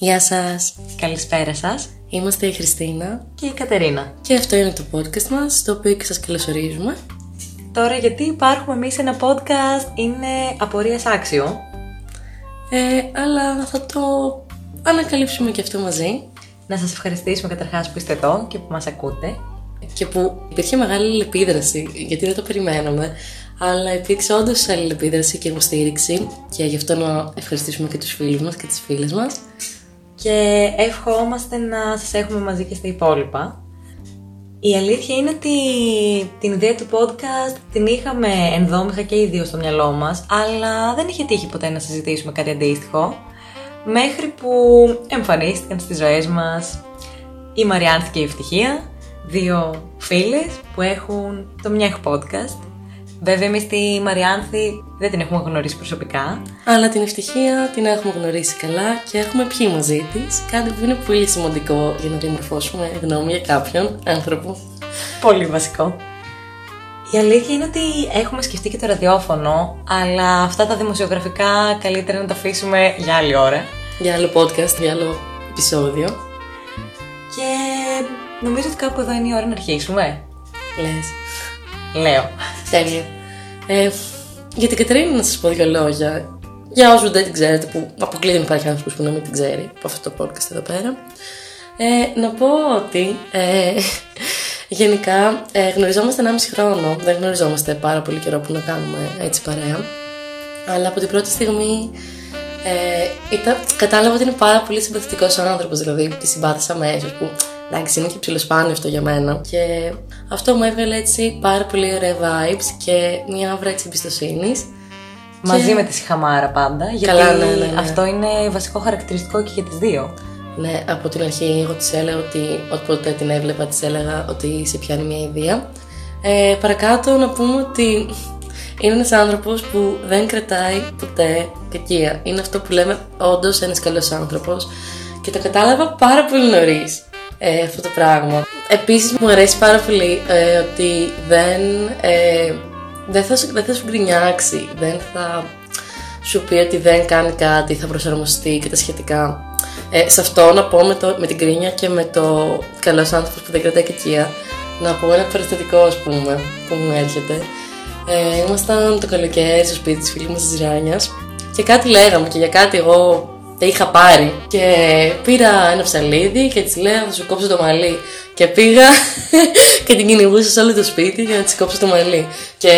Γεια σας, Καλησπέρα σας είμαστε η Χριστίνα και η Κατερίνα. και αυτό είναι το podcast μας, στο οποίο και σας καλωσορίζουμε. Τώρα γιατί υπάρχουμε εμείς σε ένα podcast είναι απορίας άξιο. Ε, αλλά θα το ανακαλύψουμε και αυτό μαζί Να σας ευχαριστήσουμε καταρχάς που είστε εδώ και που μας ακούτε. και που υπήρχε μεγάλη αλληλεπίδραση, γιατί δεν το περιμέναμε, αλλά υπήρξε όντως αλληλεπίδραση και υποστήριξη και γι' αυτό να ευχαριστήσουμε και τους φίλους μας και τις φίλες μας. Και ευχόμαστε να σας έχουμε μαζί και στα υπόλοιπα. Η αλήθεια είναι ότι την ιδέα του podcast την είχαμε ενδόμηχα και οι δύο στο μυαλό μας, αλλά δεν είχε τύχει ποτέ να συζητήσουμε κάτι αντίστοιχο, μέχρι που εμφανίστηκαν στις ζωές μας η Μαριάνθη και η Ευτυχία, δύο φίλες που έχουν το Μιάχ Podcast. Βέβαια εμείς τη Μαριάνθη δεν την έχουμε γνωρίσει προσωπικά, Αλλά την ευτυχία την έχουμε γνωρίσει καλά και έχουμε πιει μαζί της, κάτι που είναι πολύ σημαντικό για να διαμορφώσουμε γνώμη για κάποιον άνθρωπο. Πολύ βασικό. Η αλήθεια είναι ότι έχουμε σκεφτεί και το ραδιόφωνο, αλλά αυτά τα δημοσιογραφικά καλύτερα να τα αφήσουμε για άλλη ώρα. Για άλλο podcast, για άλλο επεισόδιο. Και νομίζω ότι κάπου εδώ είναι η ώρα να αρχίσουμε. Λες. Λέω. Τέλεια. Ε, για την Κατερίνα να σας πω δύο λόγια. Για όσους δεν την ξέρετε, που αποκλείται να υπάρχει άνθρωπος που να μην την ξέρει από αυτό το podcast εδώ πέρα. Ε, να πω ότι ε, γενικά ε, γνωριζόμαστε 1,5 χρόνο. Δεν γνωριζόμαστε πάρα πολύ καιρό που να κάνουμε έτσι παρέα. Αλλά από την πρώτη στιγμή ε, ήταν, κατάλαβα ότι είναι πάρα πολύ συμπαθητικός άνθρωπος. Δηλαδή, τη συμπάθησα αμέσω. Που εντάξει, είναι και ψηλοσπάνιο αυτό για μένα. Και αυτό μου έβγαλε έτσι πάρα πολύ ωραία vibes και μια άβρα έτσι εμπιστοσύνης. Μαζί με τη σιχαμάρα πάντα, γιατί Καλά, ναι, ναι, ναι. αυτό είναι βασικό χαρακτηριστικό και για τις δύο. Ναι, από την αρχή εγώ της έλεγα ότι όποτε την έβλεπα της έλεγα ότι σε πιάνει μια ιδέα. Ε, παρακάτω να πούμε ότι είναι ένας άνθρωπος που δεν κρατάει ποτέ κακία. Είναι αυτό που λέμε όντως ένας καλός άνθρωπος και το κατάλαβα πάρα πολύ νωρίς ε, αυτό το πράγμα. Επίσης μου αρέσει πάρα πολύ ε, ότι δεν, ε, δεν, θα, σου- δεν θα σου γκρινιάξει, δεν θα σου πει ότι δεν κάνει κάτι, θα προσαρμοστεί και τα σχετικά. Ε, σε αυτό να πω με, το, με την κρίνια και με το καλός άνθρωπος που δεν κρατάει κακία, να πω ένα περιστατικό ας πούμε που μου έρχεται. Ε, ήμασταν το καλοκαίρι στο σπίτι της φίλης μας της Ράνιας και κάτι λέγαμε και για κάτι εγώ τα είχα πάρει και πήρα ένα ψαλίδι και της λέω θα σου κόψω το μαλλί και πήγα και την κυνηγούσα σε όλο το σπίτι για να της κόψω το μαλλί και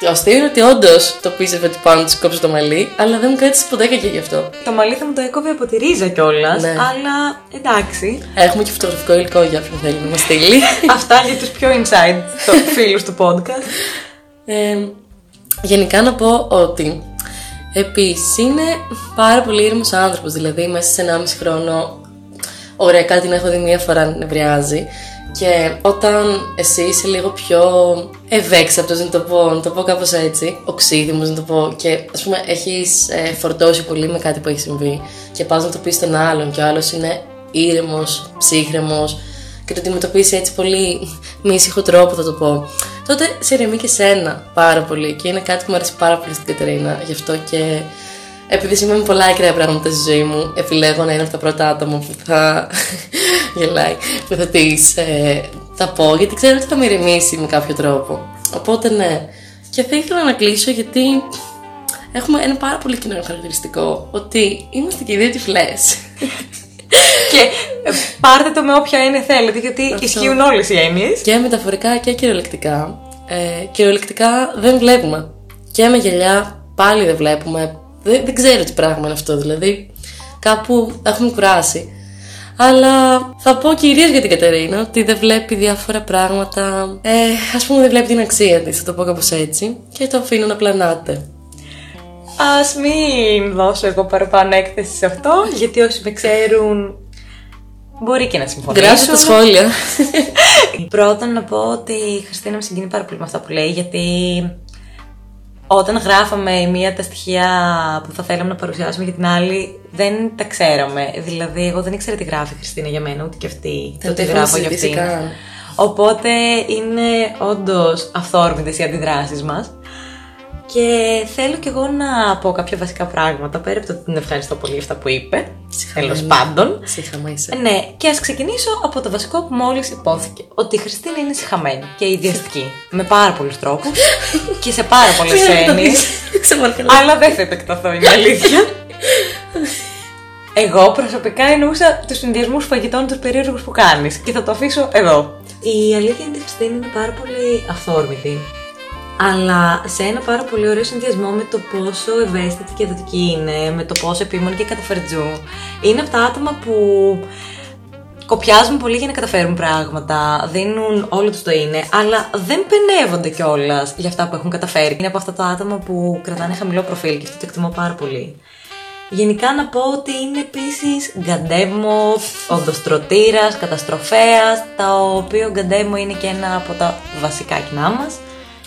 το αστείο είναι ότι όντως το πίστευε ότι πάνω της κόψω το μαλλί, αλλά δεν μου κράτησε ποτέ κακή γι' αυτό. Το μαλλί θα μου το έκοβε από τη ρίζα κιόλας, Ναι. αλλά εντάξει. Έχουμε και φωτογραφικό υλικό για όποιον θέλει να μας στείλει. Αυτά για τους πιο inside το φίλους του podcast. Ε, γενικά να πω ότι επίσης είναι πάρα πολύ ήρεμος άνθρωπος. Δηλαδή, μέσα σε 1,5 χρόνο, ωραία, κάτι να έχω δει μία φορά να νευριάζει. Και όταν εσύ είσαι λίγο πιο ευέξαπτος, να το πω, να το πω κάπως έτσι, οξύδημος να το πω, και ας πούμε έχεις ε, φορτώσει πολύ με κάτι που έχει συμβεί και πας να το πεις στον άλλον και ο άλλος είναι ήρεμος, ψύχρεμος και το αντιμετωπίσει έτσι πολύ με ήσυχο τρόπο θα το πω, τότε σε ηρεμεί και σένα πάρα πολύ και είναι κάτι που μου αρέσει πάρα πολύ στην Κατερίνα, γι' αυτό και επειδή συμβαίνουν πολλά ακραία πράγματα στη ζωή μου, επιλέγω να είναι από τα πρώτα άτομα που θα. γελάει. που θα τη ε, τα πω, γιατί ξέρω ότι θα με ηρεμήσει με κάποιο τρόπο. Οπότε ναι. Και θα ήθελα να κλείσω γιατί έχουμε ένα πάρα πολύ κοινό χαρακτηριστικό. Ότι είμαστε και οι δύο τυφλές. και ε, πάρτε το με όποια έννοια θέλετε, γιατί ισχύουν όλες οι έννοιες. και μεταφορικά και κυριολεκτικά. Ε, κυριολεκτικά δεν βλέπουμε. Και με γυαλιά πάλι δεν βλέπουμε. Δεν, δεν ξέρω τι πράγμα είναι αυτό, δηλαδή. Κάπου έχουμε κουράσει. Αλλά θα πω κυρίως για την Κατερίνα ότι δεν βλέπει διάφορα πράγματα. Ε, Α πούμε, δεν βλέπει την αξία της, θα το πω κάπως έτσι. Και το αφήνω να πλανάται. Ας μην δώσω εγώ παραπάνω έκθεση σε αυτό, γιατί όσοι με ξέρουν μπορεί και να συμφωνήσουν. Γράψτε τα σχόλια. Πρώτα να πω ότι η Χριστίνα με συγκινεί πάρα πολύ με αυτά που λέει, γιατί όταν γράφαμε η μία τα στοιχεία που θα θέλαμε να παρουσιάσουμε για την άλλη, δεν τα ξέραμε. Δηλαδή, εγώ δεν ήξερα τι γράφει η Χριστίνα για μένα, ούτε και αυτή. Δεν το τι το είχαμε γράφω για συζητήσει αυτήν. καν. Οπότε είναι όντως αυθόρμητες οι αντιδράσεις μας. Και θέλω κι εγώ να πω κάποια βασικά πράγματα, πέρα από το ότι την ευχαριστώ πολύ για αυτά που είπε. Τέλος πάντων. Σύγχαμα είσαι. Ναι, και ας ξεκινήσω από το βασικό που μόλις υπόθηκε. Ότι η Χριστίνα είναι συχαμένη και ιδιαστική. με πάρα πολλούς τρόπους και σε πάρα πολλές έννοιες. αλλά δεν θα επεκταθώ, είναι αλήθεια. Εγώ προσωπικά εννοούσα τους συνδυασμούς φαγητών τους περίεργους που κάνεις και θα το αφήσω εδώ. Η αλήθεια είναι ότι η Χριστίνα είναι πάρα πολύ αυθόρμητη αλλά σε ένα πάρα πολύ ωραίο συνδυασμό με το πόσο ευαίσθητη και δοτική είναι, με το πόσο επίμονη και καταφερτζού. Είναι από τα άτομα που κοπιάζουν πολύ για να καταφέρουν πράγματα, δίνουν όλο τους το είναι, αλλά δεν πενεύονται κιόλας για αυτά που έχουν καταφέρει. Είναι από αυτά τα άτομα που κρατάνε χαμηλό προφίλ και αυτό το εκτιμώ πάρα πολύ. Γενικά να πω ότι είναι επίσης γκαντέμο, οντοστρωτήρα, καταστροφέας, τα οποίο γκαντέμο είναι και ένα από τα βασικά κοινά μας.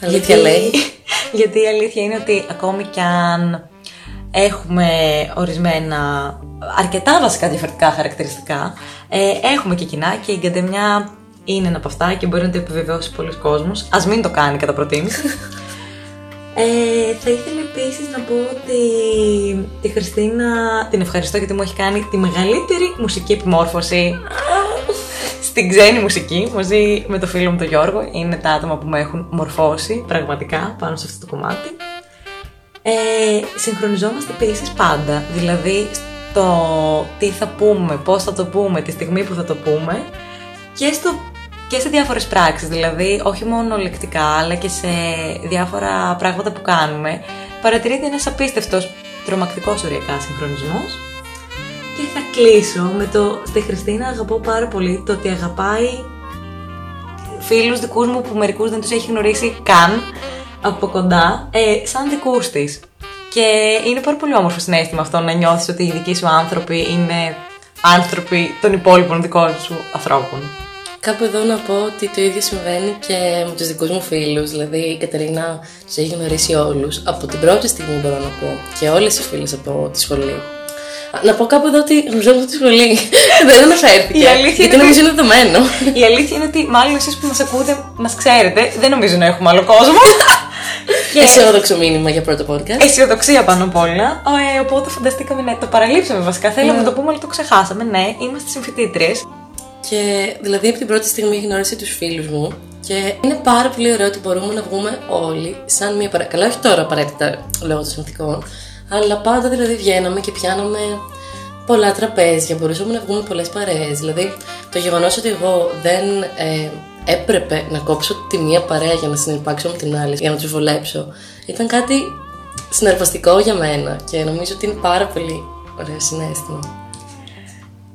Αλήθεια γιατί, λέει. γιατί η αλήθεια είναι ότι ακόμη κι αν έχουμε ορισμένα αρκετά βασικά διαφορετικά χαρακτηριστικά, ε, έχουμε και κοινά και η γκαντεμιά είναι ένα από αυτά και μπορεί να το επιβεβαιώσει πολλοί κόσμος. Ας μην το κάνει κατά προτίμηση. Ε, θα ήθελα επίσης να πω ότι τη Χριστίνα την ευχαριστώ γιατί μου έχει κάνει τη μεγαλύτερη μουσική επιμόρφωση στην ξένη μουσική μαζί με το φίλο μου τον Γιώργο. Είναι τα άτομα που με έχουν μορφώσει πραγματικά πάνω σε αυτό το κομμάτι. Ε, συγχρονιζόμαστε επίσης πάντα. Δηλαδή στο τι θα πούμε, πώς θα το πούμε, τη στιγμή που θα το πούμε και, στο, και σε διάφορες πράξεις. Δηλαδή όχι μόνο λεκτικά αλλά και σε διάφορα πράγματα που κάνουμε. Παρατηρείται ένας απίστευτος τρομακτικός οριακά συγχρονισμός. Και θα κλείσω με το στη Χριστίνα αγαπώ πάρα πολύ το ότι αγαπάει φίλους δικούς μου που μερικούς δεν τους έχει γνωρίσει καν από κοντά, ε, σαν δικούς της. Και είναι πάρα πολύ όμορφο συνέστημα αυτό να νιώθεις ότι οι δικοί σου άνθρωποι είναι άνθρωποι των υπόλοιπων δικών σου ανθρώπων. Κάπου εδώ να πω ότι το ίδιο συμβαίνει και με τους δικούς μου φίλους, δηλαδή η Κατερίνα τους έχει γνωρίσει όλους. Από την πρώτη στιγμή μπορώ να πω και όλες οι φίλες από τη σχολή να πω κάπου εδώ ότι γνωριζόμαστε τη σχολή. δεν αναφέρθηκε. Η αλήθεια γιατί νομίζω είναι δεδομένο. Η αλήθεια είναι ότι μάλλον εσείς που μας ακούτε, μας ξέρετε, δεν νομίζω να έχουμε άλλο κόσμο. Και... Αισιόδοξο μήνυμα για πρώτο podcast. Αισιοδοξία πάνω απ' όλα. Ε, οπότε φανταστήκαμε, ναι, το παραλείψαμε βασικά. Θέλαμε ναι. να το πούμε, αλλά το ξεχάσαμε. Ναι, είμαστε συμφιτήτριε. Και δηλαδή από την πρώτη στιγμή γνώρισε τους φίλους μου και είναι πάρα πολύ ωραίο ότι μπορούμε να βγούμε όλοι σαν μια παρακαλά. Όχι τώρα απαραίτητα λόγω των συνθηκών, αλλά πάντα δηλαδή βγαίναμε και πιάναμε πολλά τραπέζια, μπορούσαμε να βγούμε πολλές παρέες. Δηλαδή το γεγονός ότι εγώ δεν ε, έπρεπε να κόψω τη μία παρέα για να συνεπάρξω με την άλλη, για να τους βολέψω, ήταν κάτι συναρπαστικό για μένα και νομίζω ότι είναι πάρα πολύ ωραίο συνέστημα.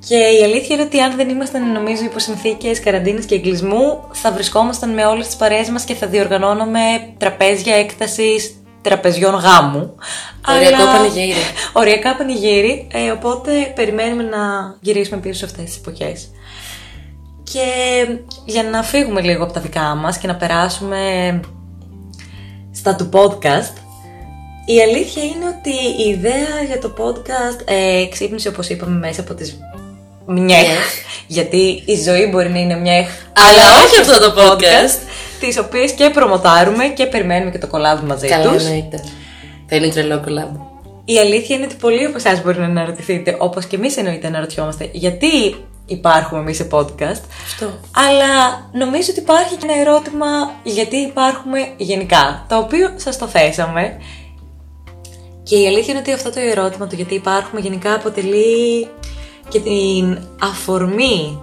Και η αλήθεια είναι ότι αν δεν ήμασταν, νομίζω, υπό συνθήκες καραντίνης και εγκλισμού, θα βρισκόμασταν με όλες τις παρέες μας και θα διοργανώναμε τραπέζια έκταση τραπεζιών γάμου. Οριακό αλλά... πανηγύρι. Οριακά πανηγύρι, ε, οπότε περιμένουμε να γυρίσουμε πίσω σε αυτές τις εποχές. Και για να φύγουμε λίγο από τα δικά μας και να περάσουμε στα του podcast, η αλήθεια είναι ότι η ιδέα για το podcast ε, ξύπνησε όπως είπαμε μέσα από τις μιέχ, γιατί η ζωή μπορεί να είναι μιέχ, αλλά όχι αυτό το podcast τις οποίες και προμοτάρουμε και περιμένουμε και το κολλάβ μαζί τους. Καλά, εννοείται. Θα είναι τρελό κολλάβ. Η αλήθεια είναι ότι πολλοί από εσάς μπορεί να αναρωτηθείτε, όπως και εμείς εννοείται αναρωτιόμαστε, γιατί υπάρχουμε εμείς σε podcast. Αυτό. Αλλά νομίζω ότι υπάρχει και ένα ερώτημα γιατί υπάρχουμε γενικά, το οποίο σας το θέσαμε. Και η αλήθεια είναι ότι αυτό το ερώτημα του γιατί υπάρχουμε γενικά αποτελεί και την αφορμή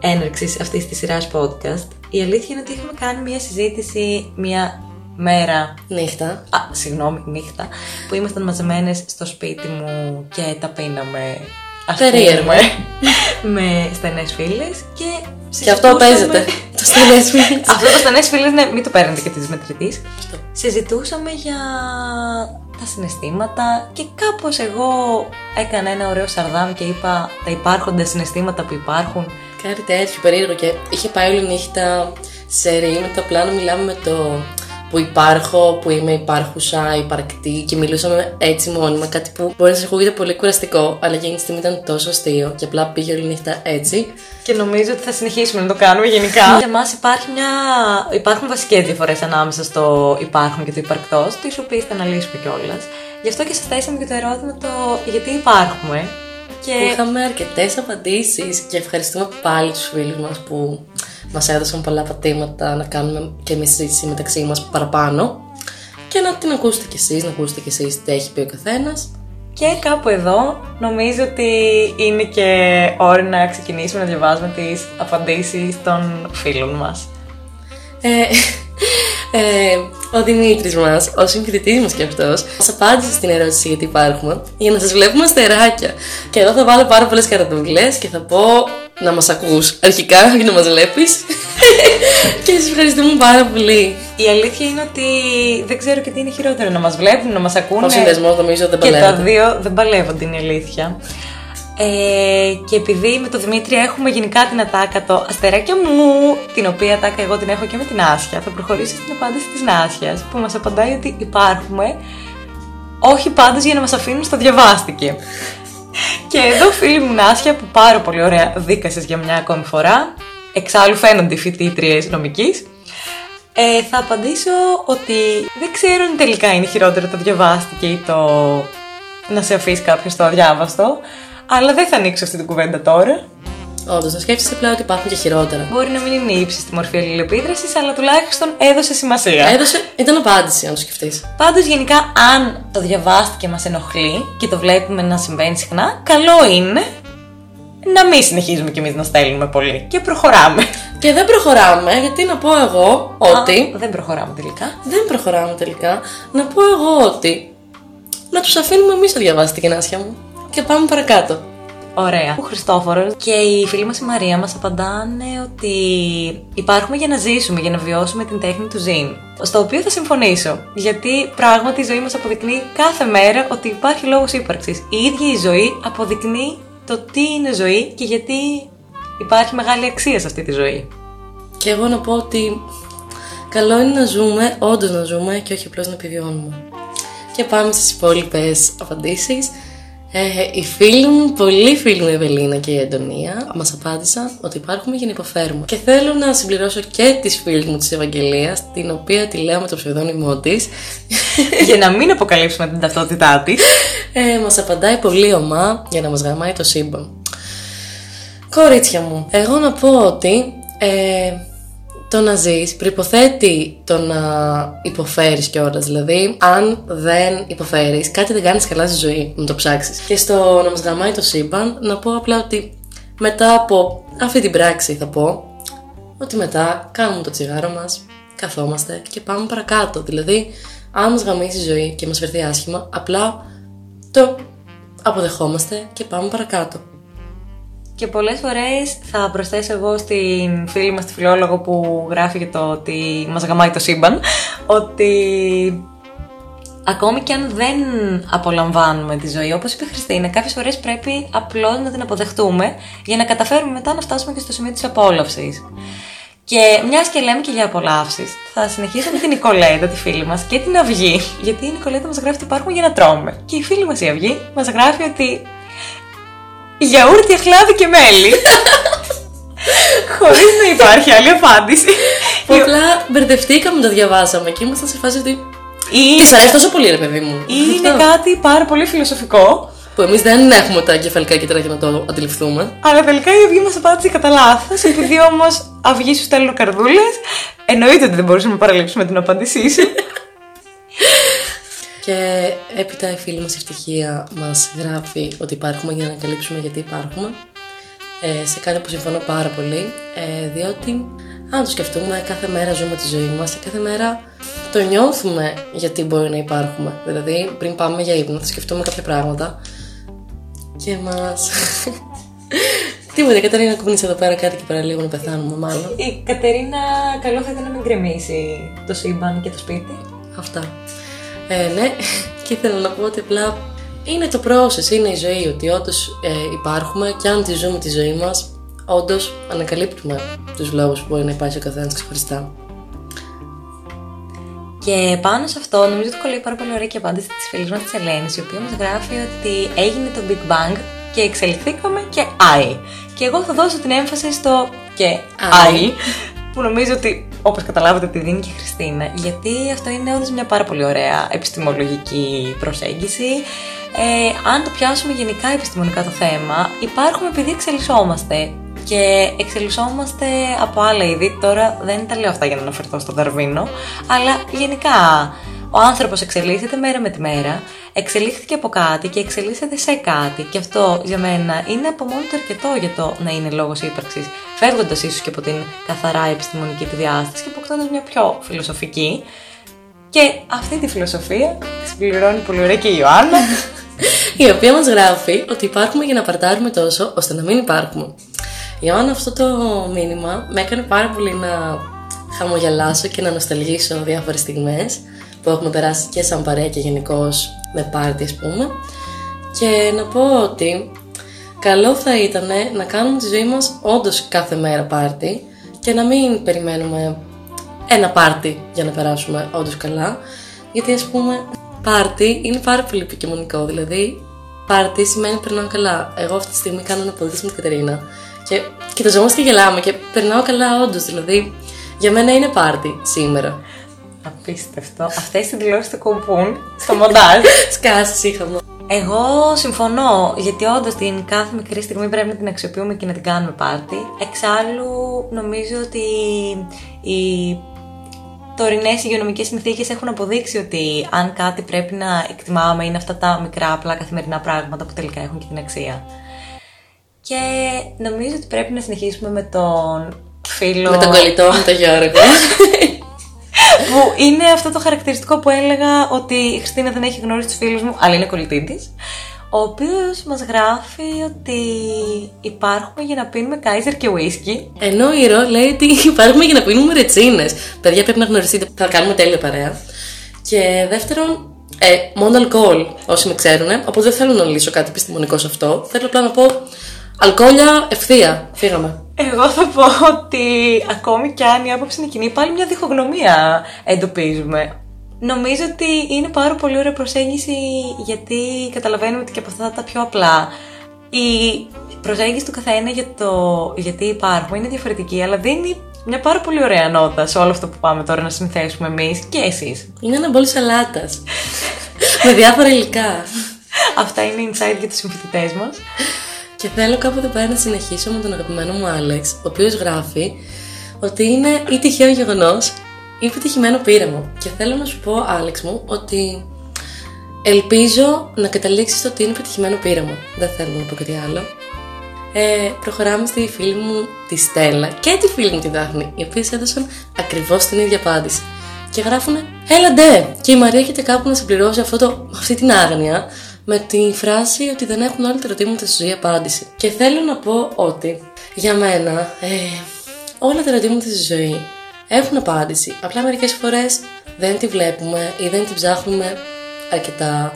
έναρξης αυτής της σειράς podcast η αλήθεια είναι ότι είχαμε κάνει μια συζήτηση μια μέρα. Νύχτα. Α, συγγνώμη, νύχτα. Που ήμασταν μαζεμένες στο σπίτι μου και τα πίναμε. Περίεργο. με στενές φίλες και. Και αυτό παίζεται. το στενές φίλες. αυτό το στενές φίλες, ναι, μην το παίρνετε και τη μετρητής. Συζητούσαμε για τα συναισθήματα και κάπως εγώ έκανα ένα ωραίο σαρδάμ και είπα τα υπάρχοντα συναισθήματα που υπάρχουν Κάτι τέτοιο περίεργο και είχε πάει όλη νύχτα σε ρί με το πλάνο μιλάμε με το που υπάρχω, που είμαι υπάρχουσα, υπαρκτή και μιλούσαμε έτσι μόνιμα. Κάτι που μπορεί να σα ακούγεται πολύ κουραστικό, αλλά εκείνη τη στιγμή ήταν τόσο αστείο και απλά πήγε όλη νύχτα έτσι. Και νομίζω ότι θα συνεχίσουμε να το κάνουμε γενικά. Για εμά υπάρχουν βασικές διαφορές ανάμεσα στο υπάρχουν και το υπαρκτός, τι οποίε θα αναλύσουμε κιόλας. Γι' αυτό και σας θέσαμε και το ερώτημα το γιατί υπάρχουμε Και... Που είχαμε αρκετές απαντήσεις και ευχαριστούμε πάλι τους φίλους μας που μας έδωσαν πολλά πατήματα να κάνουμε και εμείς συζήτηση μεταξύ μας παραπάνω. Και να την ακούσετε κι εσείς, να ακούσετε κι εσείς τι έχει πει ο καθένας. Και κάπου εδώ νομίζω ότι είναι και ώρα να ξεκινήσουμε να διαβάζουμε τις απαντήσεις των φίλων μας. Ε, ε, ο Δημήτρης μας, ο συμφιλητή μας και αυτός, μας απάντησε στην ερώτηση γιατί υπάρχουμε, για να σας βλέπουμε αστεράκια. Και εδώ θα βάλω πάρα πολλές καρατούλε και θα πω να μας ακούς αρχικά για να μας βλέπεις. και σας ευχαριστούμε πάρα πολύ. Η αλήθεια είναι ότι δεν ξέρω και τι είναι χειρότερο, να μας βλέπουν, να μας ακούνε. Ο συνδεσμός νομίζω δεν παλεύει. Και τα δύο δεν παλεύονται, είναι η αλήθεια. Ε, και επειδή με τον Δημήτρη έχουμε γενικά την ατάκα το αστεράκια μου, την οποία ατάκα εγώ την έχω και με την Άσια, θα προχωρήσω στην απάντηση της Νάσιας που μας απαντάει ότι υπάρχουμε, όχι πάντως για να μας αφήνουν στο διαβάστηκε. και εδώ φίλη μου Νάσια που πάρα πολύ ωραία δίκασες για μια ακόμη φορά, εξάλλου φαίνονται οι φοιτήτριες νομικής, ε, θα απαντήσω ότι δεν ξέρω αν τελικά είναι χειρότερο το διαβάστηκε ή το να σε αφήσει κάποιος το αδιάβαστο. Αλλά δεν θα ανοίξω αυτή την κουβέντα τώρα. Όντως, να σκέφτεσαι πλέον ότι υπάρχουν και χειρότερα. Μπορεί να μην είναι ύψη στη μορφή αλληλεπίδρασης, αλλά τουλάχιστον έδωσε σημασία. Έδωσε, ήταν απάντηση, αν το σκεφτείς. Πάντως, γενικά, αν το διαβάστηκε μας ενοχλεί και το βλέπουμε να συμβαίνει συχνά, καλό είναι να μην συνεχίζουμε κι εμείς να στέλνουμε πολύ. Και προχωράμε. Και δεν προχωράμε, γιατί να πω εγώ ότι. Α, δεν προχωράμε τελικά. Δεν προχωράμε τελικά. Να πω εγώ ότι. Να τους αφήνουμε εμείς το διαβάστηκε, Νάσια μου και πάμε παρακάτω. Ωραία. Ο Χριστόφορος και η φίλη μας η Μαρία μας απαντάνε ότι υπάρχουμε για να ζήσουμε, για να βιώσουμε την τέχνη του ζήν. Στο οποίο θα συμφωνήσω. Γιατί πράγματι η ζωή μας αποδεικνύει κάθε μέρα ότι υπάρχει λόγος ύπαρξης. Η ίδια η ζωή αποδεικνύει το τι είναι ζωή και γιατί υπάρχει μεγάλη αξία σε αυτή τη ζωή. Και εγώ να πω ότι καλό είναι να ζούμε, όντως να ζούμε και όχι απλώς να επιβιώνουμε. Και πάμε στις υπόλοιπες απαντήσεις. Ε, οι φίλοι μου, πολλοί φίλοι μου, η Ευελίνα και η Αντωνία, μας απάντησαν ότι υπάρχουμε για να υποφέρουμε. Και θέλω να συμπληρώσω και τις φίλες μου της Ευαγγελίας, την οποία τη λέω με το ψευδόνυμό της. για να μην αποκαλύψουμε την ταυτότητά της. Ε, μας απαντάει πολύ ομά για να μας γαμάει το σύμπαν. Κορίτσια μου, εγώ να πω ότι ε, το να ζεις προποθέτει το να υποφέρεις κιόλας. Δηλαδή, αν δεν υποφέρεις, κάτι δεν κάνεις καλά στη ζωή, να το ψάξεις. Και στο να μας γαμάει το σύμπαν, να πω απλά ότι μετά από αυτή την πράξη θα πω ότι μετά κάνουμε το τσιγάρο μας, καθόμαστε και πάμε παρακάτω. Δηλαδή, αν μας γαμίσει η ζωή και μας φερθεί άσχημα, απλά το αποδεχόμαστε και πάμε παρακάτω. Και πολλές φορές θα προσθέσω εγώ στην φίλη μας τη φιλόλογο που γράφει για το ότι μας γαμάει το σύμπαν, ότι ακόμη και αν δεν απολαμβάνουμε τη ζωή, όπως είπε η Χριστίνα, κάποιες φορές πρέπει απλώς να την αποδεχτούμε για να καταφέρουμε μετά να φτάσουμε και στο σημείο της απόλαυσης. Και μιας και λέμε και για απολαύσεις, θα συνεχίσω με την Νικολέτα, τη φίλη μας, και την Αυγή. Γιατί η Νικολέτα μας γράφει ότι υπάρχουμε για να τρώμε. Και η φίλη μας η Αυγή μας γράφει ότι Γιαούρτι, αχλάδι και μέλι. Χωρίς να υπάρχει άλλη απάντηση. Που απλά μπερδευτήκαμε, το διαβάσαμε και ήμασταν σε φάση ότι. Ή... Τη αρέσει τόσο πολύ, ρε παιδί μου. Είναι κάτι πάρα πολύ φιλοσοφικό. Που εμείς δεν έχουμε τα κεφαλικά κύτταρα για να το αντιληφθούμε. Αλλά τελικά η αυγή μας απάντησε κατά λάθος. Επειδή όμως αυγή σου στέλνουν καρδούλες, εννοείται ότι δεν μπορούσαμε να παραλείψουμε την απάντησή σου. Και έπειτα η φίλη μας η Ευτυχία μας γράφει ότι υπάρχουμε για να καλύψουμε γιατί υπάρχουμε. Ε, σε κάτι που συμφωνώ πάρα πολύ, ε, διότι αν το σκεφτούμε κάθε μέρα ζούμε τη ζωή μας και κάθε μέρα το νιώθουμε γιατί μπορεί να υπάρχουμε. Δηλαδή πριν πάμε για ύπνο θα σκεφτούμε κάποια πράγματα και μας... Τίποτα, η Κατερίνα κουμπνήσει εδώ πέρα κάτι και παραλίγο να πεθάνουμε μάλλον. Η Κατερίνα καλό θα ήταν να μην γκρεμίσει το σύμπαν και το σπίτι. Αυτά. Ε, ναι, και ήθελα να πω ότι απλά είναι το process, είναι η ζωή. Ότι όντως ε, υπάρχουμε και αν τη ζούμε τη ζωή μας, όντως ανακαλύπτουμε τους λόγους που μπορεί να υπάρχει ο καθένας ξεχωριστά. Και πάνω σε αυτό, νομίζω ότι κολλάει πάρα πολύ ωραία και απάντηση της φίλης μας της Ελένης, η οποία μας γράφει ότι έγινε το Big Bang και εξελιχθήκαμε και I. Και εγώ θα δώσω την έμφαση στο και I, που νομίζω ότι όπως καταλάβατε τη δίνει και η Χριστίνα γιατί αυτό είναι όντως μια πάρα πολύ ωραία επιστημολογική προσέγγιση ε, αν το πιάσουμε γενικά επιστημονικά το θέμα, υπάρχουμε επειδή εξελισσόμαστε και εξελισσόμαστε από άλλα είδη. Τώρα δεν τα λέω αυτά για να αναφερθώ στο Δαρβίνο, αλλά γενικά ο άνθρωπος εξελίσσεται μέρα με τη μέρα, εξελίχθηκε από κάτι και εξελίσσεται σε κάτι. Και αυτό για μένα είναι από μόνο του αρκετό για το να είναι λόγος ύπαρξης, φεύγοντας ίσως και από την καθαρά επιστημονική τη διάσταση και αποκτώντας μια πιο φιλοσοφική. Και αυτή τη φιλοσοφία τη συμπληρώνει πολύ ωραία και η Ιωάννα. Η οποία μας γράφει ότι υπάρχουμε για να παρτάρουμε τόσο ώστε να μην υπάρχουμε. Ιωάννα αυτό το μήνυμα με έκανε πάρα πολύ να χαμογελάσω και να νοσταλγήσω διάφορες στιγμές που έχουμε περάσει και σαν παρέα και γενικώς με πάρτι ας πούμε. Και να πω ότι καλό θα ήταν να κάνουμε τη ζωή μας όντως κάθε μέρα πάρτι και να μην περιμένουμε ένα πάρτι για να περάσουμε όντως καλά. Γιατί ας πούμε πάρτι είναι πάρα πολύ επικοινωνικό. Δηλαδή πάρτι σημαίνει περνάω καλά. Εγώ αυτή τη στιγμή κάνω ένα podcast με την Κατερίνα. Και κοιταζόμαστε και γελάμε και περνάω καλά όντως. Δηλαδή, για μένα είναι πάρτι σήμερα. Απίστευτο. Αυτές οι δηλώσεις θα κομπούν στο μοντάζ. Σκάσεις είχαμε. Εγώ συμφωνώ, γιατί όντως την κάθε μικρή στιγμή πρέπει να την αξιοποιούμε και να την κάνουμε πάρτι. Εξάλλου, νομίζω ότι οι τωρινές υγειονομικές συνθήκες έχουν αποδείξει ότι αν κάτι πρέπει να εκτιμάμε είναι αυτά τα μικρά απλά καθημερινά πράγματα που τελικά έχουν και την αξία. Και νομίζω ότι πρέπει να συνεχίσουμε με τον φίλο. Με τον κολλητό μου, τον Γιώργο. που είναι αυτό το χαρακτηριστικό που έλεγα ότι η Χριστίνα δεν έχει γνωρίσει τους φίλους μου, αλλά είναι κολλητή τη. Ο οποίος μας γράφει ότι υπάρχουμε για να πίνουμε κάιζερ και ουίσκι. Ενώ η Ρο λέει ότι υπάρχουμε για να πίνουμε ρετσίνες. Παιδιά πρέπει να γνωριστείτε, θα κάνουμε τέλεια παρέα. Και δεύτερον, ε, μόνο αλκοόλ, όσοι με ξέρουν, οπότε δεν θέλω να λύσω κάτι επιστημονικό σε αυτό. Θέλω απλά να πω Αλκοόλια ευθεία. Φύγαμε. Εγώ θα πω ότι ακόμη κι αν η άποψη είναι κοινή, πάλι μια διχογνωμία εντοπίζουμε. Νομίζω ότι είναι πάρα πολύ ωραία προσέγγιση γιατί καταλαβαίνουμε ότι και από αυτά τα πιο απλά η προσέγγιση του καθένα για το γιατί υπάρχουμε είναι διαφορετική, αλλά δίνει μια πάρα πολύ ωραία νότα σε όλο αυτό που πάμε τώρα να συνθέσουμε εμείς και εσείς. Είναι ένα μπολ σαλάτας. με διάφορα υλικά. Αυτά είναι insight για τους συμφοιτητές μας. Και θέλω κάποτε πέρα να συνεχίσω με τον αγαπημένο μου Άλεξ, ο οποίος γράφει ότι είναι ή τυχαίο γεγονός ή πετυχημένο πείραμα. Και θέλω να σου πω, Άλεξ μου, ότι ελπίζω να καταλήξεις στο ότι είναι πετυχημένο πείραμα. Δεν θέλω να πω κάτι άλλο. Ε, προχωράμε στη φίλη μου τη Στέλλα και τη φίλη μου τη Δάφνη, οι οποίες έδωσαν ακριβώς την ίδια απάντηση. Και γράφουν Έλα ντε! Και η Μαρία έχετε κάπου να συμπληρώσει αυτό το, αυτή την άγνοια με τη φράση ότι δεν έχουν όλα τα ερωτήματα στη ζωή απάντηση. Και θέλω να πω ότι για μένα ε, όλα τα ερωτήματα στη ζωή έχουν απάντηση. Απλά μερικές φορές δεν τη βλέπουμε ή δεν τη ψάχνουμε αρκετά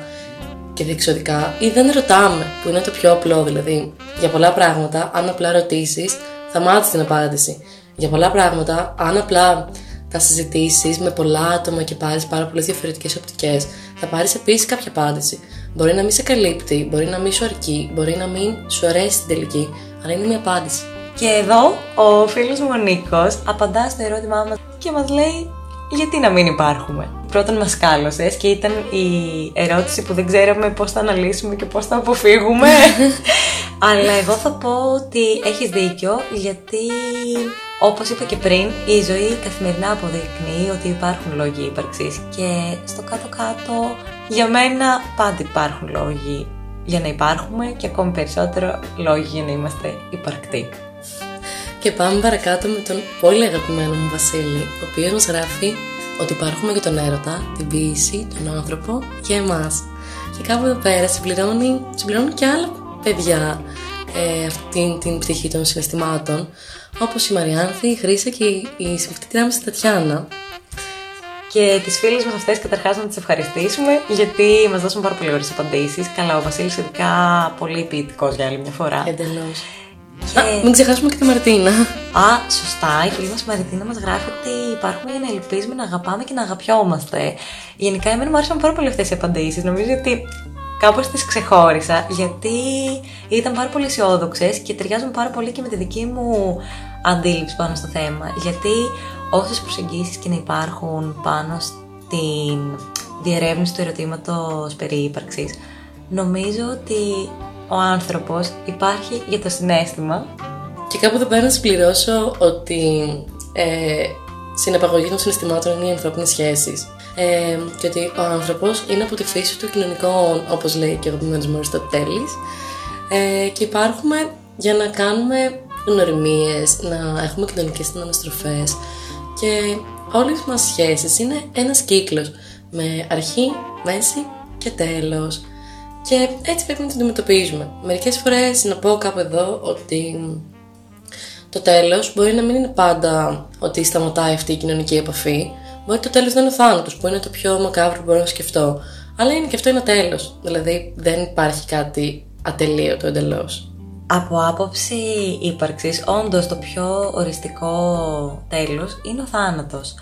και διεξοδικά ή δεν ρωτάμε, που είναι το πιο απλό δηλαδή. Για πολλά πράγματα, αν απλά ρωτήσεις, θα μάθεις την απάντηση. Για πολλά πράγματα, αν απλά τα συζητήσεις με πολλά άτομα και πάρεις πάρα πολλές διαφορετικές οπτικές, θα πάρεις επίσης κάποια απάντηση. Μπορεί να μην σε καλύπτει, μπορεί να μην σου αρκεί, μπορεί να μην σου αρέσει στην τελική, αλλά είναι μια απάντηση. Και εδώ ο φίλος μου ο Νίκος απαντά στο ερώτημά μας και μας λέει γιατί να μην υπάρχουμε; Πρώτον μας κάλωσες και ήταν η ερώτηση που δεν ξέραμε πώς θα αναλύσουμε και πώς θα αποφύγουμε. Αλλά εγώ θα πω ότι έχεις δίκιο γιατί όπως είπα και πριν, η ζωή καθημερινά αποδεικνύει ότι υπάρχουν λόγοι ύπαρξης και στο κάτω-κάτω για μένα πάντα υπάρχουν λόγοι για να υπάρχουμε και ακόμη περισσότερο λόγοι για να είμαστε υπαρκτοί. Και πάμε παρακάτω με τον πολύ αγαπημένο μου Βασίλη, ο οποίος μας γράφει ότι υπάρχουμε για τον έρωτα, την ποιήση, τον άνθρωπο και εμάς. Και κάπου εδώ πέρα συμπληρώνει, συμπληρώνει και άλλα παιδιά ε, αυτή την πτυχή των συναισθημάτων, όπως η Μαριάνθη, η Χρύσα και η συμφιτήτριά μας η Τατιάνα. Και τις φίλες μας αυτές καταρχάς να τις ευχαριστήσουμε γιατί μας δώσουν πάρα πολύ ωραίες απαντήσεις. Καλά, ο Βασίλης ειδικά πολύ ποιητικός για άλλη μια φορά. Εντελώς. Και... μην ξεχάσουμε και τη Μαρτίνα. Α, σωστά. Η φίλη μας Μαρτίνα μας γράφει ότι υπάρχουμε για να ελπίζουμε να αγαπάμε και να αγαπιόμαστε. Γενικά, εμένα μου άρεσαν πάρα πολύ αυτές οι απαντήσεις. Νομίζω ότι κάπως τις ξεχώρισα γιατί ήταν πάρα πολύ αισιόδοξες και ταιριάζουν πάρα πολύ και με τη δική μου αντίληψη πάνω στο θέμα. Γιατί όσες προσεγγίσεις και να υπάρχουν πάνω στην διερεύνηση του ερωτήματος περί ύπαρξης, Νομίζω ότι ο άνθρωπος υπάρχει για το συνέστημα Και κάπου εδώ πέρα να συμπληρώσω ότι ε, συναπαγωγή των συναισθημάτων είναι οι ανθρώπινες σχέσεις. Ε, και ότι ο άνθρωπος είναι από τη φύση του κοινωνικό, όπως λέει και ο αγαπημένο μου Αριστοτέλη. Ε, και υπάρχουμε για να κάνουμε γνωριμίες, να έχουμε κοινωνικές αναστροφέ. Και όλες μας σχέσεις είναι ένας κύκλος με αρχή, μέση και τέλος. Και έτσι πρέπει να την αντιμετωπίζουμε. Μερικές φορές να πω κάπου εδώ ότι το τέλος μπορεί να μην είναι πάντα ότι σταματάει αυτή η κοινωνική επαφή. Μπορεί το τέλος να είναι ο θάνατος που είναι το πιο μακάβρο που μπορώ να σκεφτώ. Αλλά είναι και αυτό ένα τέλος. Δηλαδή δεν υπάρχει κάτι ατελείωτο εντελώς. Από άποψη ύπαρξης, όντως το πιο οριστικό τέλος είναι ο θάνατος.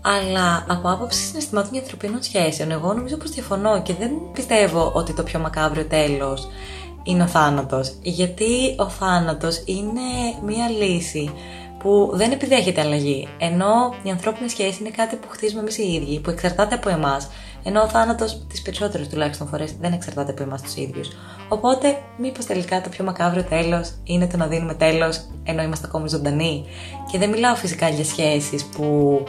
Αλλά από άποψη συναισθημάτων και ανθρωπίνων σχέσεων, εγώ νομίζω πως διαφωνώ και δεν πιστεύω ότι το πιο μακάβριο τέλος είναι ο θάνατος. Γιατί ο θάνατος είναι μία λύση που δεν επιδέχεται αλλαγή. Ενώ η ανθρώπινη σχέση είναι κάτι που χτίζουμε εμείς οι ίδιοι, που εξαρτάται από εμάς. Ενώ ο θάνατος, τις περισσότερες τουλάχιστον φορές, δεν εξαρτάται από εμάς τους ίδιους. Οπότε, μήπως τελικά το πιο μακάβριο τέλος είναι το να δίνουμε τέλος ενώ είμαστε ακόμη ζωντανοί; Και δεν μιλάω φυσικά για σχέσεις που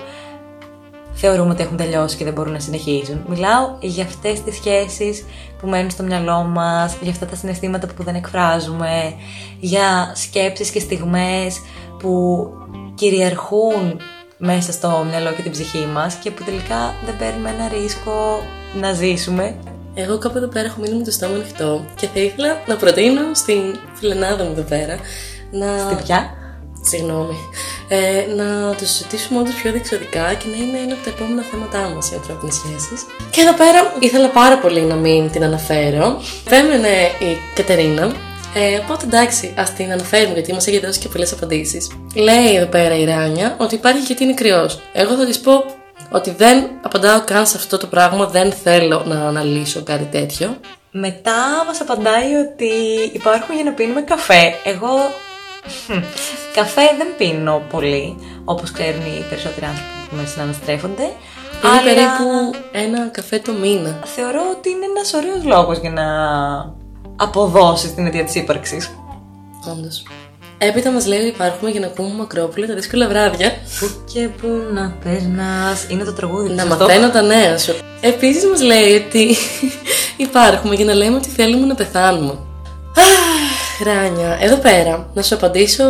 θεωρούμε ότι έχουν τελειώσει και δεν μπορούν να συνεχίσουν. Μιλάω για αυτές τις σχέσεις που μένουν στο μυαλό μας, για αυτά τα συναισθήματα που δεν εκφράζουμε, για σκέψεις και στιγμές που κυριαρχούν μέσα στο μυαλό και την ψυχή μας και που τελικά δεν παίρνουμε ένα ρίσκο να ζήσουμε. Εγώ κάπου εδώ πέρα έχω μείνει με το στόμα ανοιχτό και θα ήθελα να προτείνω στην φιλενάδα μου εδώ πέρα να... Στην πια; Συγγνώμη. Ε, να το συζητήσουμε όντω πιο διεξοδικά και να είναι ένα από τα επόμενα θέματά μας οι ανθρώπινες σχέσεις. Και εδώ πέρα ήθελα πάρα πολύ να μην την αναφέρω. Επέμενε η Κατερίνα. Ε, οπότε εντάξει, ας την αναφέρουμε γιατί μας έχει δώσει και πολλές απαντήσεις. Λέει εδώ πέρα η Ράνια ότι υπάρχει γιατί είναι κρυός. Εγώ θα της πω ότι δεν απαντάω καν σε αυτό το πράγμα, δεν θέλω να αναλύσω κάτι τέτοιο. Μετά μας απαντάει ότι υπάρχουν για να πίνουμε καφέ. Εγώ Καφέ δεν πίνω πολύ, όπως ξέρουν οι περισσότεροι άνθρωποι που με συναναστρέφονται. Είναι αλλά... περίπου ένα καφέ το μήνα. Θεωρώ ότι είναι ένας ωραίος λόγος για να αποδώσει την αιτία της ύπαρξης. Όντως. Έπειτα μας λέει ότι υπάρχουμε για να ακούμε μακρόπουλα τα δύσκολα βράδια. Πού και πού να περνάς. Είναι το τραγούδι Να μαθαίνω τα νέα σου. Επίσης μας λέει ότι υπάρχουμε για να λέμε ότι θέλουμε να πεθάνουμε. Χράνια, εδώ πέρα να σου απαντήσω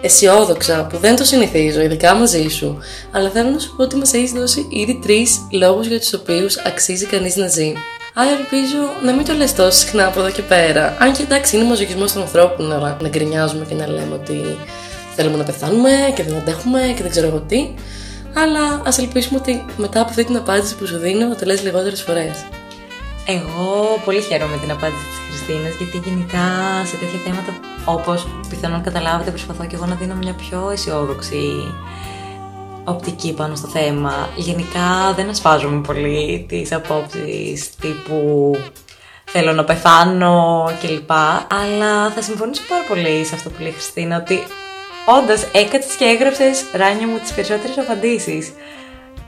αισιόδοξα που δεν το συνηθίζω, ειδικά μαζί σου, αλλά θέλω να σου πω ότι μας έχεις δώσει ήδη τρεις λόγους για τους οποίους αξίζει κανείς να ζει. Άρα ελπίζω να μην το λες τόσο συχνά από εδώ και πέρα. Αν και εντάξει, είναι μαζοκισμό των ανθρώπων να, να γκρινιάζουμε και να λέμε ότι θέλουμε να πεθάνουμε και δεν αντέχουμε και δεν ξέρω εγώ τι. Αλλά ας ελπίσουμε ότι μετά από αυτή την απάντηση που σου δίνω θα το λες λιγότερες φορές. Εγώ πολύ χαίρομαι με την απάντηση της Χριστίνας γιατί γενικά σε τέτοια θέματα όπως πιθανόν καταλάβετε προσπαθώ και εγώ να δίνω μια πιο αισιόδοξη οπτική πάνω στο θέμα. Γενικά δεν ασπάζομαι πολύ τις απόψεις τύπου θέλω να πεθάνω κλπ. Αλλά θα συμφωνήσω πάρα πολύ σε αυτό που λέει η Χριστίνα ότι όντω έκατσε και έγραψες ράνια μου τις περισσότερες απαντήσεις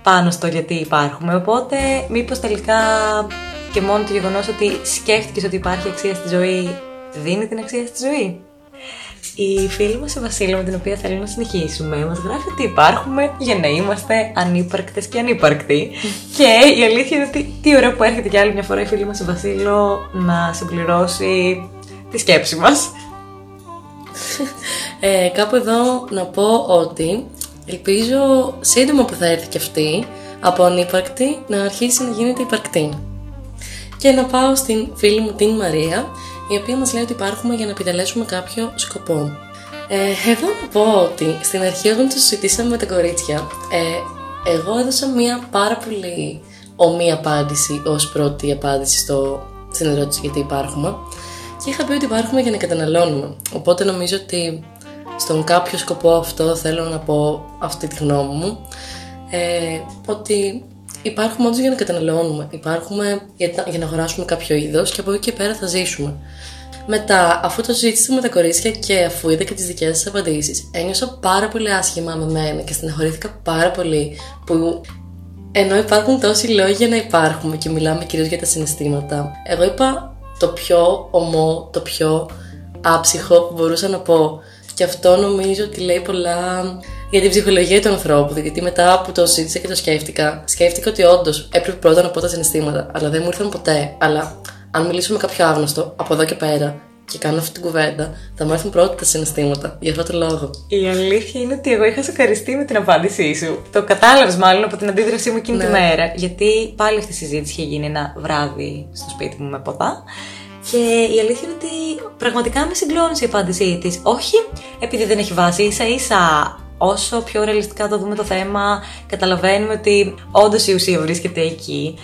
πάνω στο γιατί υπάρχουμε. Οπότε, μήπως τελικά και μόνο το γεγονός ότι σκέφτηκες ότι υπάρχει αξία στη ζωή δίνει την αξία στη ζωή; Η φίλη μας η Βασίλη με την οποία θέλω να συνεχίσουμε μας γράφει ότι υπάρχουμε για να είμαστε ανύπαρκτες και ανύπαρκτοι και η αλήθεια είναι ότι τι ωραία που έρχεται κι άλλη μια φορά η φίλη μας η Βασίλο να συμπληρώσει τη σκέψη μας. Ε, κάπου εδώ να πω ότι ελπίζω σύντομα που θα έρθει και αυτή από ανύπαρκτη να αρχίσει να γίνεται υπαρκτή. Και να πάω στην φίλη μου την Μαρία, η οποία μας λέει ότι υπάρχουμε για να επιτελέσουμε κάποιο σκοπό. Ε, εδώ να πω ότι στην αρχή όταν το συζητήσαμε με τα κορίτσια, ε, εγώ έδωσα μία πάρα πολύ ομή απάντηση ως πρώτη απάντηση στο, στην ερώτηση γιατί υπάρχουμε και είχα πει ότι υπάρχουμε για να καταναλώνουμε. Οπότε νομίζω ότι στον κάποιο σκοπό αυτό θέλω να πω αυτή τη γνώμη μου ε, ότι υπάρχουμε όντως για να καταναλώνουμε. Υπάρχουμε για, για να αγοράσουμε κάποιο είδος και από εκεί και πέρα θα ζήσουμε. Μετά, αφού το συζήτησα με τα κορίτσια και αφού είδα και τις δικές σα απαντήσεις, ένιωσα πάρα πολύ άσχημα με μένα και στεναχωρήθηκα πάρα πολύ που ενώ υπάρχουν τόσοι λόγοι για να υπάρχουμε και μιλάμε κυρίως για τα συναισθήματα, εγώ είπα το πιο ομό, το πιο άψυχο που μπορούσα να πω. Και αυτό νομίζω ότι λέει πολλά για την ψυχολογία του ανθρώπου. Γιατί μετά που το συζήτησα και το σκέφτηκα, σκέφτηκα ότι όντως έπρεπε πρώτα να πω τα συναισθήματα, αλλά δεν μου ήρθαν ποτέ. Αλλά αν μιλήσω με κάποιο άγνωστο από εδώ και πέρα και κάνω αυτή την κουβέντα, θα μου έρθουν πρώτα τα συναισθήματα. Για αυτό το λόγο. Η αλήθεια είναι ότι εγώ είχα σοκαριστεί με την απάντησή σου. Το κατάλαβες μάλλον από την αντίδρασή μου εκείνη Ναι. τη μέρα. Γιατί πάλι αυτή η συζήτηση είχε γίνει ένα βράδυ στο σπίτι μου με ποτά. Και η αλήθεια είναι ότι πραγματικά με συγκλώνησε η απάντησή της. Όχι επειδή δεν έχει βάση, ίσα ίσα όσο πιο ρεαλιστικά το δούμε το θέμα, καταλαβαίνουμε ότι όντως η ουσία βρίσκεται εκεί.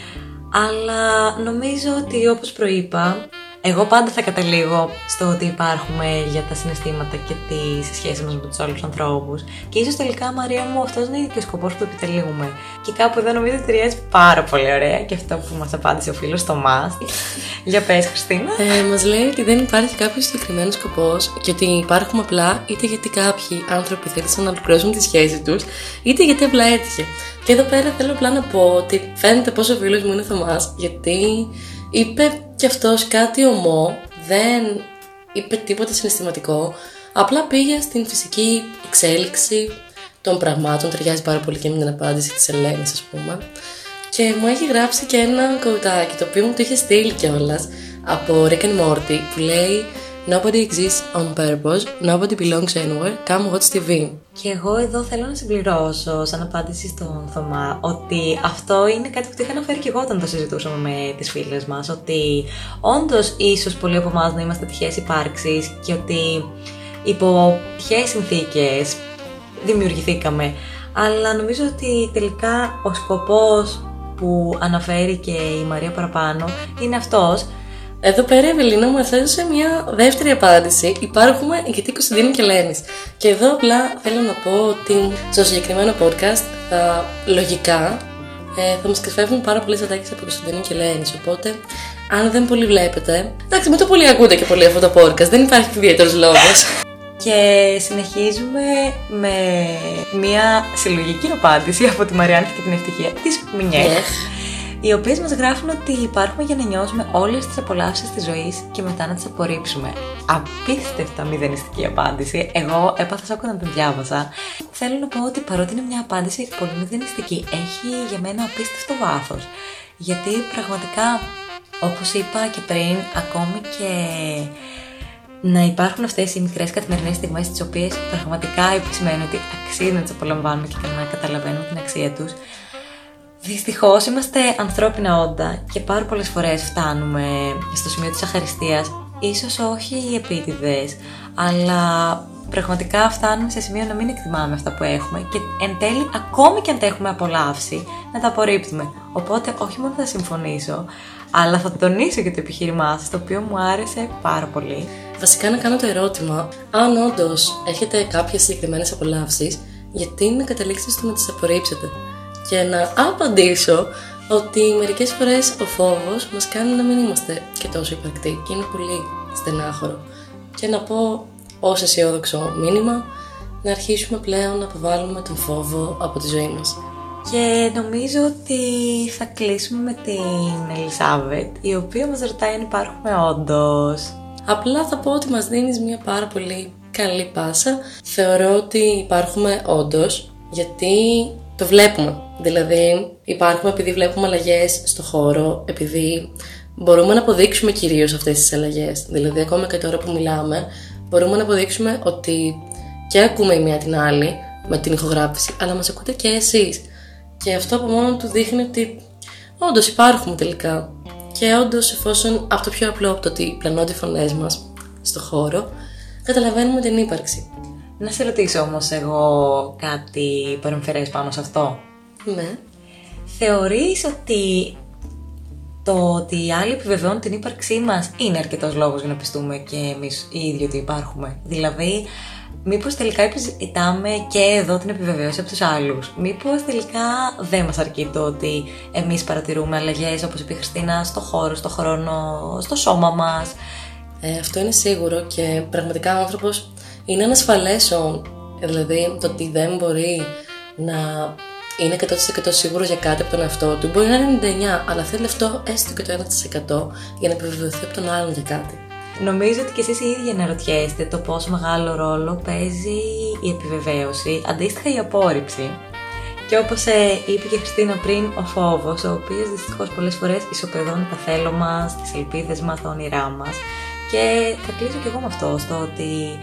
Αλλά νομίζω ότι όπως προείπα, εγώ πάντα θα καταλήγω στο ότι υπάρχουμε για τα συναισθήματα και τις σχέσεις μας με τους άλλους ανθρώπους. Και ίσως τελικά, Μαρία μου, αυτός είναι και ο σκοπός που επιτελούμε. Και κάπου εδώ νομίζω ότι ταιριάζει πάρα πολύ ωραία και αυτό που μας απάντησε ο φίλος στο μας. για πες, Χριστίνα. Ε, Μας λέει ότι δεν υπάρχει κάποιος συγκεκριμένος σκοπός και ότι υπάρχουμε απλά είτε γιατί κάποιοι άνθρωποι θέλησαν να ολοκληρώσουν τη σχέση τους, είτε γιατί απλά έτυχε. Και εδώ πέρα θέλω απλά να πω ότι φαίνεται πόσο φίλος μου είναι ο Θωμάς, γιατί είπε κι αυτός κάτι ομό, δεν είπε τίποτα συναισθηματικό, απλά πήγε στην φυσική εξέλιξη των πραγμάτων, ταιριάζει πάρα πολύ και με την απάντηση της Ελένης ας πούμε. Και μου έχει γράψει και ένα κοουτάκι το οποίο μου το είχε στείλει κιόλας από Rick and Morty που λέει Nobody exists on purpose, nobody belongs anywhere, come watch TV. Και εγώ εδώ θέλω να συμπληρώσω σαν απάντηση στον Θωμά ότι αυτό είναι κάτι που το είχα αναφέρει και εγώ όταν το συζητούσαμε με τις φίλες μας ότι όντως ίσως πολλοί από εμάς να είμαστε τυχαίες υπάρξεις και ότι υπό τυχαίες συνθήκες δημιουργηθήκαμε. Αλλά νομίζω ότι τελικά ο σκοπός που αναφέρει και η Μαρία παραπάνω είναι αυτός Εδώ πέρα η Ευελίνα μου έδωσε μια δεύτερη απάντηση. Υπάρχουμε γιατί Κωνσταντίνου και Ελένης. Και εδώ απλά θέλω να πω ότι στο συγκεκριμένο podcast θα λογικά ε, θα μας κρυφεύουν πάρα πολλές ατάκες από Κωνσταντίνου και Ελένης. Οπότε, αν δεν πολύ βλέπετε. Εντάξει, μην το πολύ ακούτε και πολύ αυτό το podcast. Δεν υπάρχει ιδιαίτερος λόγος. Και συνεχίζουμε με μια συλλογική απάντηση από τη Μαριάννη και την ευτυχία της Μινιέχ. Yes. Οι οποίες μας γράφουν ότι υπάρχουμε για να νιώσουμε όλες τις απολαύσεις της ζωής και μετά να τις απορρίψουμε. Απίστευτα μηδενιστική απάντηση. Εγώ έπαθα σοκ όταν την διάβασα. Θέλω να πω ότι παρότι είναι μια απάντηση πολύ μηδενιστική, έχει για μένα απίστευτο βάθος. Γιατί πραγματικά, όπως είπα και πριν, ακόμη και να υπάρχουν αυτές οι μικρές καθημερινές στιγμές, τις οποίες πραγματικά επισημαίνω ότι αξίζει να τις απολαμβάνουμε και να καταλαβαίνουμε την αξία τους. Δυστυχώς είμαστε ανθρώπινα όντα και πάρα πολλές φορές φτάνουμε στο σημείο της αχαριστίας. Ίσως όχι οι επίτηδες, αλλά πραγματικά φτάνουμε σε σημείο να μην εκτιμάμε αυτά που έχουμε και εν τέλει, ακόμη και αν τα έχουμε απολαύσει, να τα απορρίπτουμε. Οπότε, όχι μόνο θα συμφωνήσω, αλλά θα τονίσω και το επιχείρημά σας, το οποίο μου άρεσε πάρα πολύ. Βασικά να κάνω το ερώτημα, αν όντως έχετε κάποιες συγκεκριμένες απολαύσεις, γιατί να καταλήξετε στο να τις απορρίψετε; Και να απαντήσω ότι μερικές φορές ο φόβος μας κάνει να μην είμαστε και τόσο υπαρκτοί και είναι πολύ στενάχωρο. Και να πω ως αισιόδοξο μήνυμα να αρχίσουμε πλέον να αποβάλουμε τον φόβο από τη ζωή μας. Και νομίζω ότι θα κλείσουμε με την Ελισάβετ, η οποία μας ρωτάει αν υπάρχουμε όντως. Απλά θα πω ότι μας δίνεις μια πάρα πολύ καλή πάσα. Θεωρώ ότι υπάρχουμε όντως, γιατί το βλέπουμε. Δηλαδή, υπάρχουμε επειδή βλέπουμε αλλαγές στο χώρο, επειδή μπορούμε να αποδείξουμε κυρίως αυτές τις αλλαγές. Δηλαδή, ακόμα και τώρα που μιλάμε, μπορούμε να αποδείξουμε ότι και ακούμε η μία την άλλη με την ηχογράφηση, αλλά μας ακούτε και εσείς. Και αυτό από μόνο του δείχνει ότι όντως υπάρχουμε τελικά. Και όντως, εφόσον από το πιο απλό από το ότι πλανώνται οι φωνές μας στο χώρο, καταλαβαίνουμε την ύπαρξη. Να σε ρωτήσω όμως εγώ κάτι παρεμφερές πάνω σε αυτό. Ναι. Θεωρείς ότι το ότι οι άλλοι επιβεβαιώνουν την ύπαρξή μας είναι αρκετός λόγος για να πιστούμε και εμείς οι ίδιοι ότι υπάρχουμε; Δηλαδή, μήπως τελικά επιζητάμε και εδώ την επιβεβαίωση από τους άλλους; Μήπως τελικά δεν μας αρκεί το ότι εμείς παρατηρούμε αλλαγές όπως είπε η Χριστίνα στο χώρο, στο χρόνο, στο σώμα μας; Ε, αυτό είναι σίγουρο και πραγματικά ο άνθρωπος είναι ανασφαλές όν. Δηλαδή το ότι δεν μπορεί να είναι 100% σίγουρο για κάτι από τον εαυτό του, μπορεί να είναι 99, αλλά θέλει αυτό έστω και το 1% για να επιβεβαιωθεί από τον άλλον για κάτι. Νομίζω ότι και εσείς οι ίδιοι αναρωτιέστε το πόσο μεγάλο ρόλο παίζει η επιβεβαίωση, αντίστοιχα η απόρριψη. Και όπως ε, είπε και η Χριστίνα πριν, ο φόβος, ο οποίος δυστυχώς πολλές φορές ισοπεδώνει τα θέλω μας, τις ελπίδες μας, τα όνειρά μας. Και θα κλείσω και εγώ με αυτό, στο ότι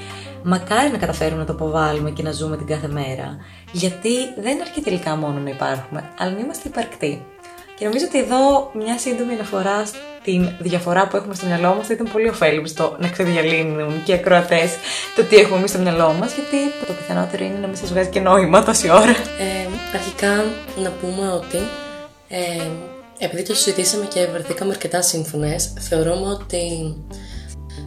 μακάρι να καταφέρουμε να το αποβάλουμε και να ζούμε την κάθε μέρα. Γιατί δεν αρκεί τελικά μόνο να υπάρχουμε, αλλά να είμαστε υπαρκτοί. Και νομίζω ότι εδώ μια σύντομη αναφορά στην διαφορά που έχουμε στο μυαλό μας θα ήταν πολύ ωφέλιμη στο να ξεδιαλύνουν και οι ακροατές το τι έχουμε εμείς στο μυαλό μας, γιατί το πιθανότερο είναι να μην σας βγάζει και νόημα τόση ώρα. Ε, αρχικά να πούμε ότι ε, επειδή το συζητήσαμε και βρεθήκαμε αρκετά σύμφωνες, θεωρούμε ότι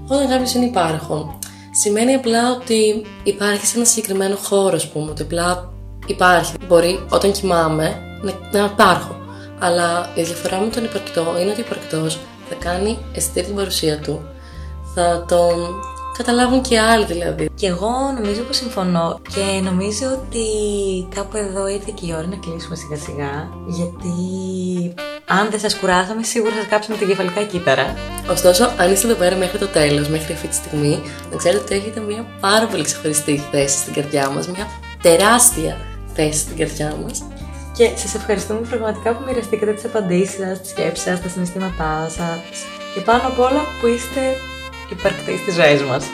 όταν κάποιος είναι υπάρχον, σημαίνει απλά ότι υπάρχει σε ένα συγκεκριμένο χώρο, ας πούμε, ότι απλά υπάρχει. Μπορεί όταν κοιμάμαι να, να υπάρχω. Αλλά η διαφορά με τον υπαρκτό είναι ότι ο υπαρκτός θα κάνει αισθητή την παρουσία του. Θα τον καταλάβουν και άλλοι δηλαδή. Και εγώ νομίζω πως συμφωνώ και νομίζω ότι κάπου εδώ ήρθε και η ώρα να κλείσουμε σιγά σιγά γιατί αν δεν σας κουράσαμε σίγουρα σας κάψουμε την κεφαλικά κύτταρα. Ωστόσο, αν είστε εδώ πέρα μέχρι το τέλος, μέχρι αυτή τη στιγμή, να ξέρετε ότι έχετε μια πάρα πολύ ξεχωριστή θέση στην καρδιά μας, μια τεράστια θέση στην καρδιά μας και σας ευχαριστούμε πραγματικά που μοιραστήκατε τις απαντήσεις σας, τις σκέψεις σας, τα συναισθήματά σας και πάνω απ' όλα που είστε υπαρκτοί στις ζωές μας.